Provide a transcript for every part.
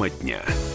Тема дня.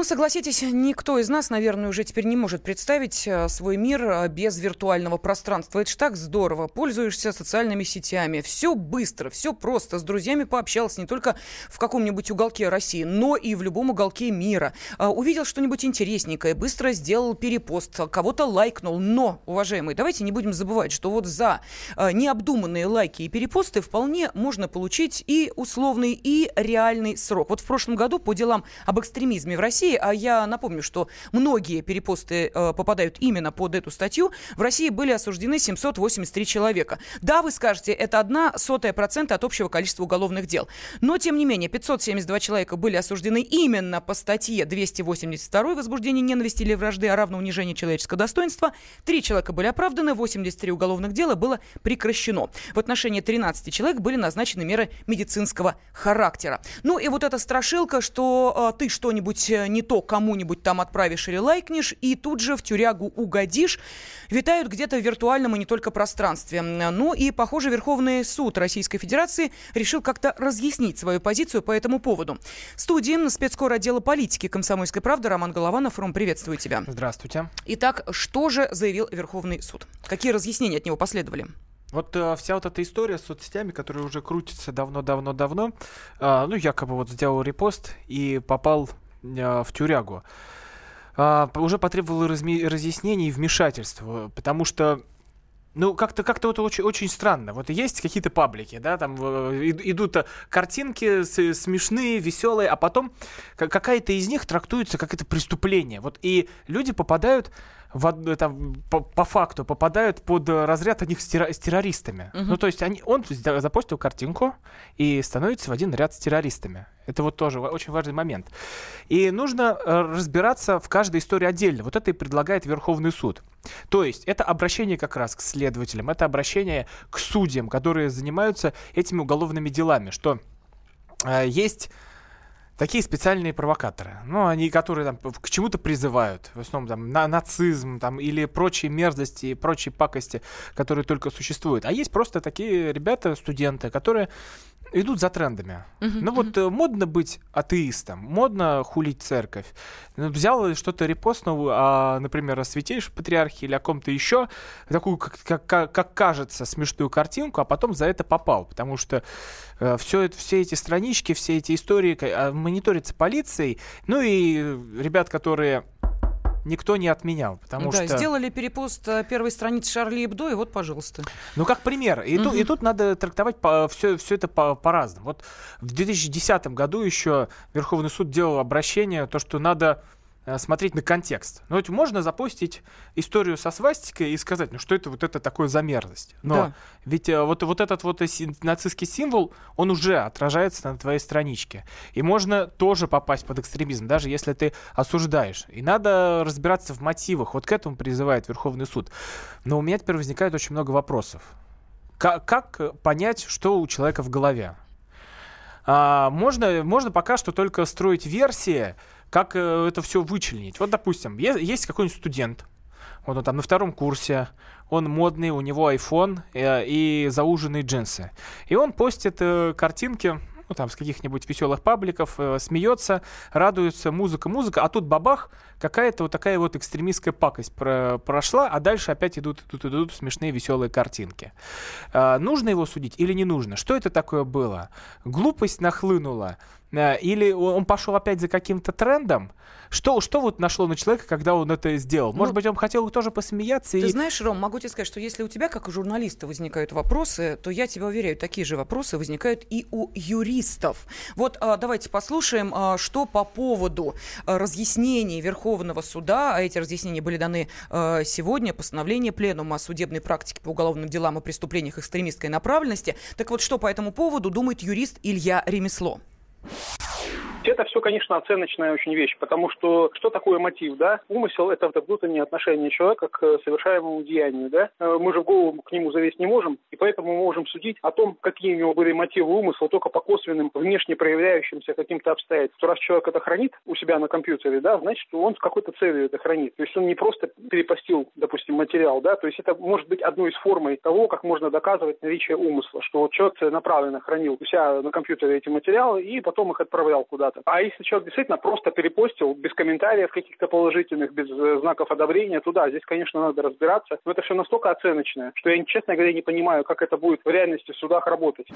Ну, согласитесь, никто из нас, наверное, уже теперь не может представить э, свой мир э, без виртуального пространства. Это ж так здорово. Пользуешься социальными сетями. Все быстро, все просто. С друзьями пообщался не только в каком-нибудь уголке России, но и в любом уголке мира. Э, увидел что-нибудь интересненькое, быстро сделал перепост, кого-то лайкнул. Но, уважаемые, давайте не будем забывать, что вот за необдуманные лайки и перепосты вполне можно получить и условный, и реальный срок. Вот в прошлом году по делам об экстремизме в России России, а я напомню, что многие перепосты э, попадают именно под эту статью, в России были осуждены 783 человека. Да, вы скажете, это одна сотая процента от общего количества уголовных дел. Но, тем не менее, 572 человека были осуждены именно по статье 282 возбуждение ненависти или вражды, а равно унижение человеческого достоинства. Три человека были оправданы, 83 уголовных дела было прекращено. В отношении 13 человек были назначены меры медицинского характера. Ну и вот эта страшилка, что э, ты что-нибудь э, не то кому-нибудь там отправишь или лайкнешь, и тут же в тюрягу угодишь, витают где-то в виртуальном и не только пространстве. Ну и, похоже, Верховный суд Российской Федерации решил как-то разъяснить свою позицию по этому поводу. В студии спецкор отдела политики «Комсомольской правды» Роман Голованов. Ром, приветствую тебя. Здравствуйте. Итак, что же заявил Верховный суд? Какие разъяснения от него последовали? Вот э, вся вот эта история с соцсетями, которая уже крутится давно-давно-давно, э, ну, якобы вот сделал репост и попал в тюрягу, а, уже потребовало разъяснений и вмешательства, потому что ну, как-то как вот очень, очень странно. Вот есть какие-то паблики, да, там э, идут э, картинки смешные, веселые, а потом какая-то из них трактуется как это преступление. Вот и люди попадают в, там, по, по факту попадают под разряд одних с, терро- с террористами. Uh-huh. Ну, то есть они, он запостил картинку и становится в один ряд с террористами. Это вот тоже очень важный момент. И нужно э, разбираться в каждой истории отдельно. Вот это и предлагает Верховный суд. То есть это обращение как раз к следователям, это обращение к судьям, которые занимаются этими уголовными делами, что э, есть такие специальные провокаторы, ну, они, которые там к чему-то призывают, в основном там на нацизм там или прочие мерзости и прочие пакости, которые только существуют. А есть просто такие ребята, студенты, которые идут за трендами. Uh-huh, ну вот uh-huh. модно быть атеистом, модно хулить церковь. Ну, взял что-то репостнул, а, например, о святейшем патриархе или о ком-то еще, такую, как, как, как кажется, смешную картинку, а потом за это попал. Потому что э, все, это, все эти странички, все эти истории э, мониторятся полицией. Ну и ребят, которые никто не отменял, потому да, что... сделали перепост э, первой страницы Шарли Эбдо, и вот, пожалуйста. Ну, как пример. И, угу. тут, и тут надо трактовать по, все, все это по, по-разному. Вот в 2010 году еще Верховный суд делал обращение, то, что надо смотреть на контекст. Ну, ведь можно запустить историю со свастикой и сказать, ну, что это вот это такое за мерзость. Но да. ведь э, вот, вот этот вот нацистский символ, он уже отражается на твоей страничке. И можно тоже попасть под экстремизм, даже если ты осуждаешь. И надо разбираться в мотивах. Вот к этому призывает Верховный суд. Но у меня теперь возникает очень много вопросов. Как, как понять, что у человека в голове? А, можно, можно пока что только строить версии, как э, это все вычленить. Вот, допустим, есть какой-нибудь студент, вот он там на втором курсе, он модный, у него iPhone э, и зауженные джинсы. И он постит э, картинки, ну, там, с каких-нибудь веселых пабликов, э, смеется, радуется, музыка, музыка, а тут бабах, какая-то вот такая вот экстремистская пакость про прошла, а дальше опять идут, идут, идут смешные веселые картинки. Э, нужно его судить или не нужно? Что это такое было? Глупость нахлынула, Э, или он пошел опять за каким-то трендом? Что, что вот нашло на человека, когда он это сделал? Может ну, быть, он хотел тоже посмеяться? Ты и... знаешь, Ром, могу тебе сказать, что если у тебя, как у журналиста, возникают вопросы, то я тебя уверяю, такие же вопросы возникают и у юристов. Вот а, давайте послушаем, а, что по поводу а, разъяснений Верховного суда, а эти разъяснения были даны сегодня, постановление Пленума о судебной практике по уголовным делам о преступлениях экстремистской направленности. Так вот, что по этому поводу думает юрист Илья Ремесло? Это все, конечно, оценочная очень вещь, потому что что такое мотив, да? Умысел – это внутреннее отношение человека к совершаемому деянию, да? Э, мы же в голову к нему залезть не можем, и поэтому мы можем судить о том, какие у него были мотивы умысла только по косвенным, внешне проявляющимся каким-то обстоятельствам. Раз человек это хранит у себя на компьютере, да, значит, он с какой-то целью это хранит. То есть он не просто перепостил, допустим, материал, да, то есть это может быть одной из формой того, как можно доказывать наличие умысла, что вот человек целенаправленно хранил у себя на компьютере эти материалы и потом их отправлял куда-то. А если человек действительно просто перепостил без комментариев каких-то положительных, без э, знаков одобрения, туда, здесь, конечно, надо разбираться. Но это все настолько оценочное, что я, честно говоря, не понимаю, как это будет в реальности в судах работать.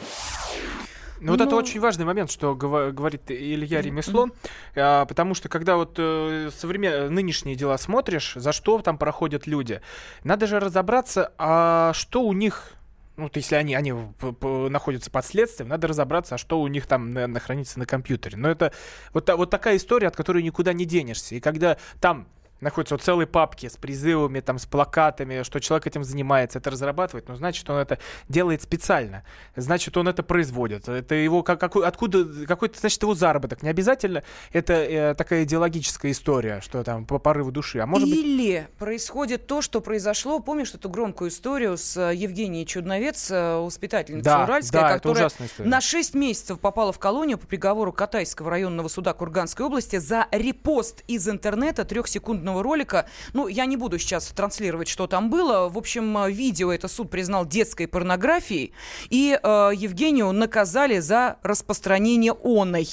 Ну, вот это ну. очень важный момент, что говорит Илья Ремесло, а, потому что когда вот э, современ... нынешние дела смотришь, за что там проходят люди, надо же разобраться, а что у них ну, то если они, они находятся под следствием, надо разобраться, а что у них там, наверное, хранится на компьютере. Но это вот, вот такая история, от которой никуда не денешься. И когда там находятся вот целые папки с призывами, там, с плакатами, что человек этим занимается, это разрабатывает, но значит, он это делает специально. Значит, он это производит. Это его, как, какой, откуда, какой-то, значит, его заработок. Не обязательно это э, такая идеологическая история, что там по порыву души. А может Или быть... происходит то, что произошло, помнишь эту громкую историю с э, Евгенией Чудновец, э, воспитательницей да, Уральской, да, которая на 6 месяцев попала в колонию по приговору Катайского районного суда Курганской области за репост из интернета трехсекундного рекламного ролика. Ну, я не буду сейчас транслировать, что там было. В общем, э, видео это суд признал детской порнографией. И э, Евгению наказали за распространение оной.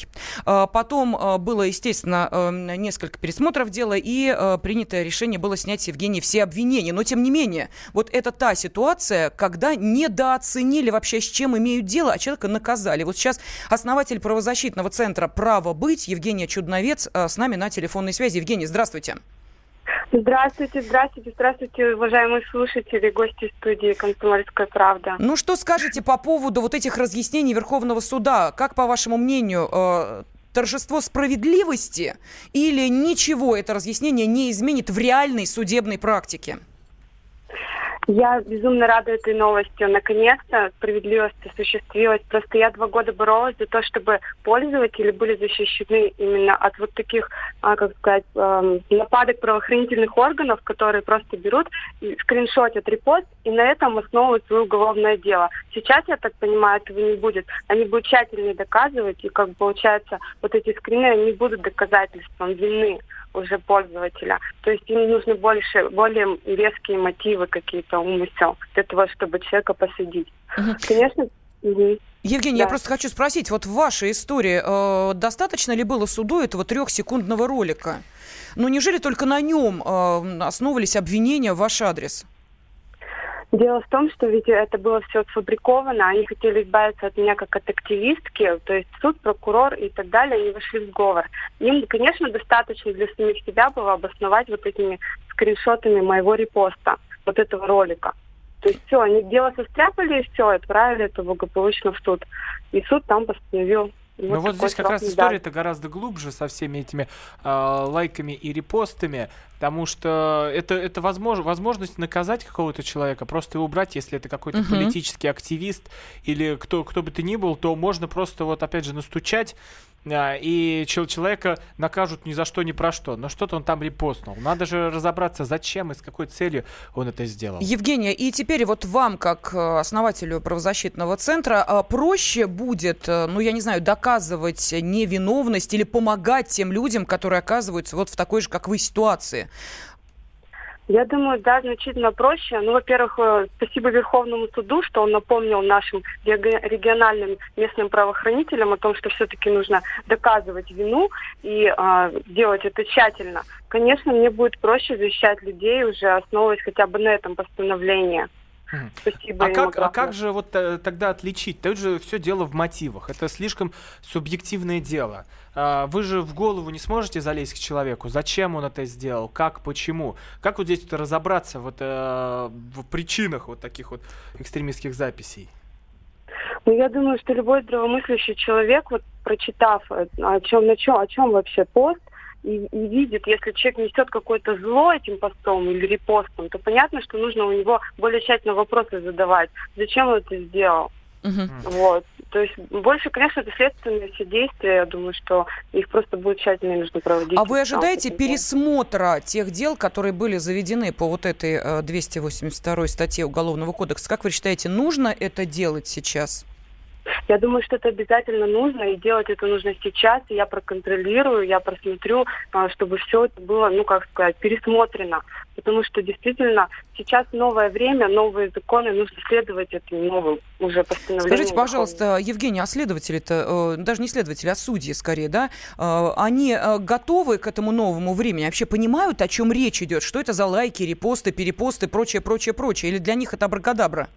Э, потом э, было, естественно, э, несколько пересмотров дела, и э, принятое решение было снять с Евгения все обвинения. Но, тем не менее, вот это та ситуация, когда недооценили вообще, с чем имеют дело, а человека наказали. Вот сейчас основатель правозащитного центра «Право быть» Евгения Чудновец э, с нами на телефонной связи. Евгений, здравствуйте. Здравствуйте, здравствуйте, здравствуйте, уважаемые слушатели, гости студии «Комсомольская правда». Ну, что скажете по поводу вот этих разъяснений Верховного суда? Как, по вашему мнению, э, торжество справедливости или ничего это разъяснение не изменит в реальной судебной практике? Я безумно рада этой новости. Наконец-то справедливость осуществилась. Просто я два года боролась за то, чтобы пользователи были защищены именно от вот таких, а, как сказать, эм, нападок правоохранительных органов, которые просто берут, скриншотят репост и на этом основывают свое уголовное дело. Сейчас, я так понимаю, этого не будет. Они будут тщательно доказывать, и как получается, вот эти скрины, они будут доказательством вины уже пользователя. То есть им нужны больше, более веские мотивы какие-то, умысел для того, чтобы человека посадить. Угу. Конечно, Угу. Евгений, да. я просто хочу спросить, вот в вашей истории э, достаточно ли было суду этого трехсекундного ролика? Ну, неужели только на нем э, основывались обвинения в ваш адрес? Дело в том, что ведь это было все сфабриковано, они хотели избавиться от меня как от активистки, то есть суд, прокурор и так далее, они вошли в сговор. Им, конечно, достаточно для самих себя было обосновать вот этими скриншотами моего репоста, вот этого ролика. То есть все, они дело состряпали и все, отправили это благополучно в суд. И суд там постановил ну вот здесь как раз история-то гораздо глубже со всеми этими э, лайками и репостами, потому что это, это возможно, возможность наказать какого-то человека, просто его убрать, если это какой-то uh-huh. политический активист или кто, кто бы ты ни был, то можно просто вот опять же настучать и человека накажут ни за что, ни про что. Но что-то он там репостнул. Надо же разобраться, зачем и с какой целью он это сделал. Евгения, и теперь вот вам, как э, основателю правозащитного центра, а, проще будет, э, ну, я не знаю, доказывать невиновность или помогать тем людям, которые оказываются вот в такой же, как вы, ситуации. Я думаю, да, значительно проще. Ну, во-первых, э, спасибо Верховному суду, что он напомнил нашим региональным местным правоохранителям о том, что все-таки нужно доказывать вину и э, делать это тщательно. Конечно, мне будет проще защищать людей, уже основываясь хотя бы на этом постановлении. Спасибо. А как, а как же вот э, тогда отличить? Тут же все дело в мотивах. Это слишком субъективное дело. А, вы же в голову не сможете залезть к человеку. Зачем он это сделал? Как? Почему? Как вот здесь разобраться вот, э, в причинах вот таких вот экстремистских записей? Ну, я думаю, что любой здравомыслящий человек, вот прочитав, э, о чем, на чем, о чем вообще пост, и, и видит, если человек несет какое-то зло этим постом или репостом, то понятно, что нужно у него более тщательно вопросы задавать. Зачем он это сделал? Угу. Вот. То есть больше, конечно, это следственные все действия. Я думаю, что их просто будет тщательно нужно проводить. А вы ожидаете пересмотра тех дел, которые были заведены по вот этой 282 э, статье Уголовного кодекса? Как вы считаете, нужно это делать сейчас? Я думаю, что это обязательно нужно, и делать это нужно сейчас. И я проконтролирую, я просмотрю, а, чтобы все это было, ну, как сказать, пересмотрено. Потому что действительно сейчас новое время, новые законы, нужно следовать этим новым уже постановлениям. Скажите, пожалуйста, Евгений, а следователи-то, э, даже не следователи, а судьи скорее, да, э, они э, готовы к этому новому времени? Вообще понимают, о чем речь идет? Что это за лайки, репосты, перепосты, прочее, прочее, прочее? Или для них это абракадабра?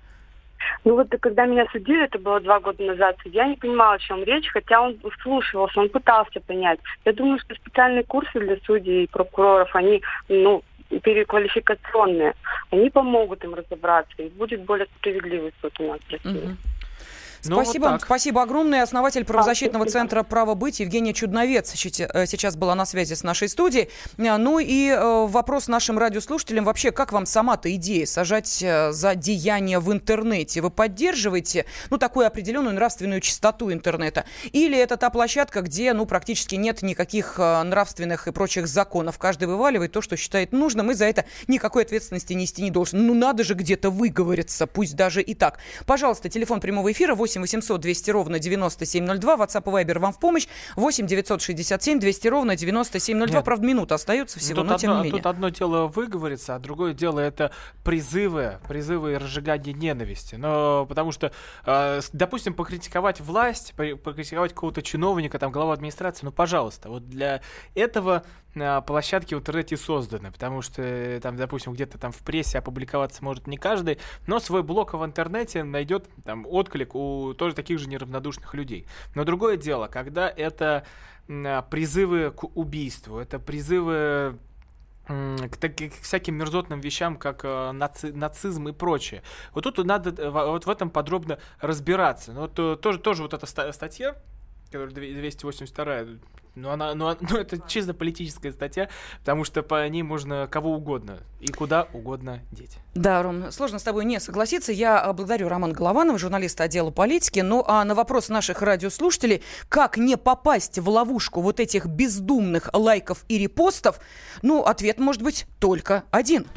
Ну вот когда меня судили, это было два года назад, я не понимала, о чем речь, хотя он вслушивался, он пытался понять. Я думаю, что специальные курсы для судей и прокуроров, они, ну, переквалификационные, они помогут им разобраться, и будет более справедливый суд у нас в России. Угу. Ну, спасибо, вот спасибо огромное. Основатель правозащитного центра «Право быть» Евгения Чудновец э, сейчас была на связи с нашей студией. Э, ну и э, вопрос нашим радиослушателям. Вообще, как вам сама-то идея сажать за деяния в интернете? Вы поддерживаете, ну, такую определенную нравственную чистоту интернета? Или это та площадка, где, ну, практически нет никаких нравственных и прочих законов? Каждый вываливает то, что считает нужным, и за это никакой ответственности нести не должен. Ну, надо же где-то выговориться, пусть даже и так. Пожалуйста, телефон прямого эфира 8 8 800 200 ровно 9702. WhatsApp и Viber вам в помощь. 8 967 200 ровно 9702. Нет. Правда, минута остается всего, тут но тем одно, не менее. Тут одно дело выговориться, а другое дело это призывы, призывы и разжигание ненависти. Но потому что, э, допустим, покритиковать власть, покритиковать какого-то чиновника, там, главу администрации, ну, пожалуйста, вот для этого площадки в интернете созданы, потому что э, там, допустим, где-то там в прессе опубликоваться может не каждый, но свой блог в интернете найдет там отклик у тоже таких же неравнодушных людей. Но другое дело, когда это призывы к убийству, это призывы к, таким, к всяким мерзотным вещам, как э, наци, нацизм и прочее. Вот тут надо э, вот в этом подробно разбираться. Но вот, э, тоже, тоже вот эта статья, которая 282 ну, она, ну, ну, это чисто политическая статья, потому что по ней можно кого угодно и куда угодно деть. Да, Ром, сложно с тобой не согласиться. Я благодарю Романа Голованова, журналиста отдела политики. Ну, а на вопрос наших радиослушателей, как не попасть в ловушку вот этих бездумных лайков и репостов, ну, ответ может быть только один –